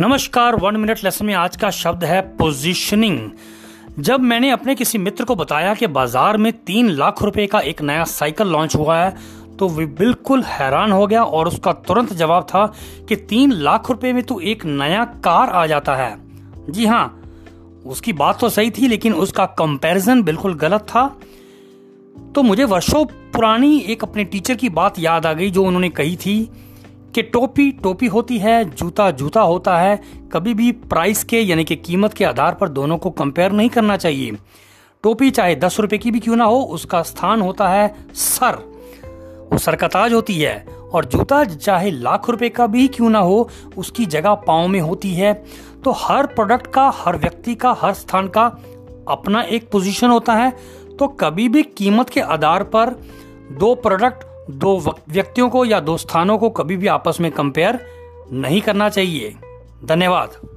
नमस्कार one minute lesson में आज का शब्द है पोजीशनिंग जब मैंने अपने किसी मित्र को बताया कि बाज़ार में तीन लाख रुपए का एक नया साइकिल लॉन्च हुआ है तो वे बिल्कुल हैरान हो गया और उसका तुरंत जवाब था कि तीन लाख रुपए में तो एक नया कार आ जाता है। जी हाँ उसकी बात तो सही थी, लेकिन उसका कंपैरिजन बिल्कुल गलत था। तो मुझे वर्षों पुरानी एक अपने टीचर की बात याद आ गई जो उन्होंने कही थी कि टोपी टोपी होती है, जूता जूता होता है, कभी भी प्राइस के यानी कि कीमत के आधार पर दोनों को कंपेयर नहीं करना चाहिए। टोपी चाहे दस रुपए की भी क्यों ना हो, उसका स्थान होता है सर। वो सर का ताज होती है और जूता चाहे लाख रुपए का भी क्यों ना हो, उसकी जगह पाँव में होती है। तो हर प्रोडक्ट का, हर व्यक्ति का, हर स्थान का अपना एक पोजीशन होता है। तो कभी भी कीमत के आधार पर दो प्रोडक्ट दो व्यक्तियों को या दो स्थानों को कभी भी आपस में कंपेयर नहीं करना चाहिए। धन्यवाद।